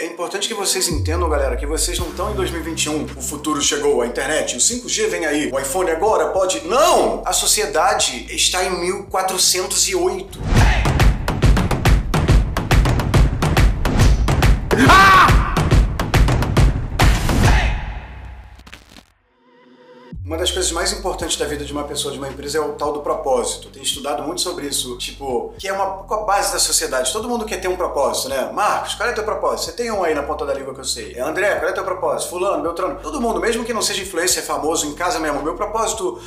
É importante que vocês entendam, galera, que vocês não estão em 2021. O futuro chegou, a internet, o 5G vem aí, o iPhone agora pode. Não! A sociedade está em 1408. Uma coisas mais importantes da vida de uma pessoa, de uma empresa, é o tal do propósito. Tenho estudado muito sobre isso, tipo, que é uma a base da sociedade. Todo mundo quer ter um propósito, né? Marcos, qual é teu propósito? Você tem um aí na ponta da língua que eu sei. É André, qual é teu propósito? Fulano, Beltrano. Todo mundo, mesmo que não seja influencer famoso em casa mesmo, meu propósito.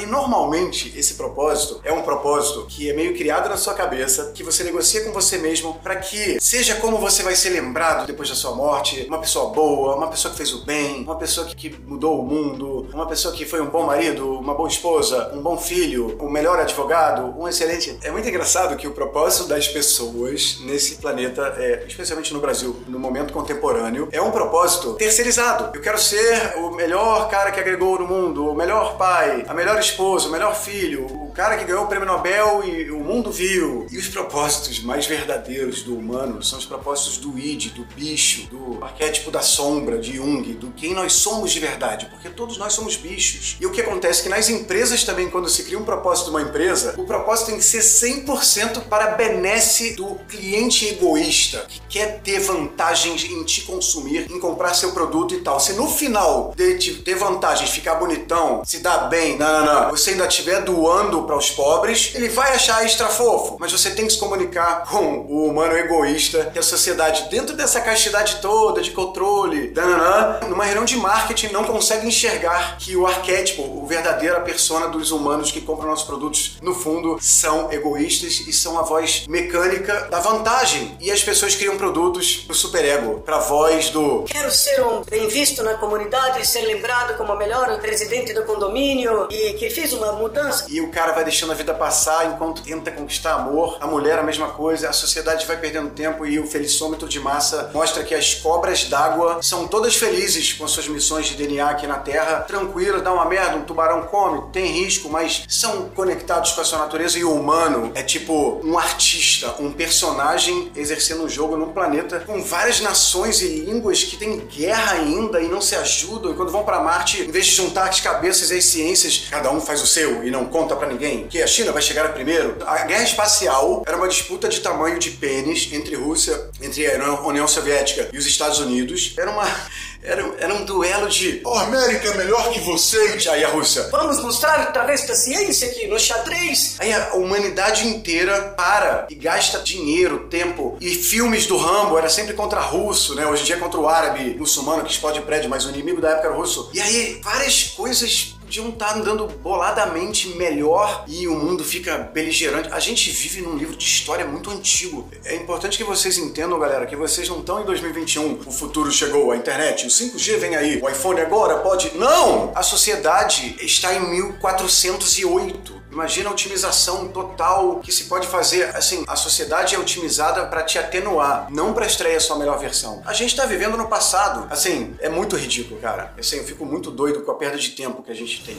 E normalmente esse propósito é um propósito que é meio criado na sua cabeça, que você negocia com você mesmo para que seja como você vai ser lembrado depois da sua morte, uma pessoa boa, uma pessoa que fez o bem, uma pessoa que, que mudou o mundo, uma pessoa que foi um bom marido, uma boa esposa, um bom filho, um melhor advogado, um excelente. É muito engraçado que o propósito das pessoas nesse planeta, é, especialmente no Brasil, no momento contemporâneo, é um propósito terceirizado. Eu quero ser o melhor cara que agregou no mundo, o melhor pai, a melhor esposa, o melhor filho, o cara que ganhou o prêmio Nobel e o mundo viu. E os propósitos mais verdadeiros do humano são os propósitos do id, do bicho, do arquétipo da sombra, de Jung, do quem nós somos de verdade, porque todos nós somos bichos. E o que acontece é que nas empresas também, quando se cria um propósito de uma empresa, o propósito tem que ser 100% para a benesse do cliente egoísta, que quer ter vantagens em te consumir, em comprar seu produto e tal. Se no final de te ter vantagens, ficar bonitão, se dar bem, não, não, não, você ainda estiver doando para os pobres, ele vai achar extra fofo. Mas você tem que se comunicar com o humano egoísta, que a sociedade, dentro dessa castidade toda de controle, não, numa reunião de marketing, não consegue enxergar que o arquétipo, o verdadeiro, a persona dos humanos que compram nossos produtos, no fundo, são egoístas e são a voz mecânica da vantagem. E as pessoas criam produtos pro superego, pra voz do Quero ser um bem visto na comunidade, ser lembrado como o melhor presidente do condomínio e que fiz uma mudança. E o cara vai deixando a vida passar enquanto tenta conquistar amor. A mulher a mesma coisa, a sociedade vai perdendo tempo e o felicômetro de massa mostra que as cobras d'água são todas felizes com suas missões de DNA aqui na Terra, tranquilas, dá uma merda, um tubarão come, tem risco, mas são conectados com a sua natureza e o humano é tipo um artista, um personagem exercendo um jogo num planeta com várias nações e línguas que tem guerra ainda e não se ajudam. E quando vão para Marte, em vez de juntar as cabeças e as ciências, cada um faz o seu e não conta para ninguém, que a China vai chegar primeiro. A guerra espacial era uma disputa de tamanho de pênis entre Rússia, entre a União Soviética e os Estados Unidos. Era uma era, era um duelo de oh, América é melhor que vocês. Aí a Rússia. Vamos mostrar através da ciência aqui no xadrez. Aí a humanidade inteira para e gasta dinheiro, tempo. E filmes do Rambo era sempre contra russo, né? Hoje em dia é contra o árabe muçulmano que explode prédio, mas o inimigo da época era russo. E aí várias coisas podiam estar andando boladamente melhor e o mundo fica beligerante. A gente vive num livro de história muito antigo. É importante que vocês entendam, galera, que vocês não estão em 2021. O futuro chegou, a internet, o 5G vem aí, o iPhone agora pode. Não! A sociedade está em 1408. Imagina a otimização total que se pode fazer. Assim, a sociedade é otimizada para te atenuar, não para extrair a sua melhor versão. A gente tá vivendo no passado. Assim, é muito ridículo, cara. Assim, eu fico muito doido com a perda de tempo que a gente tem.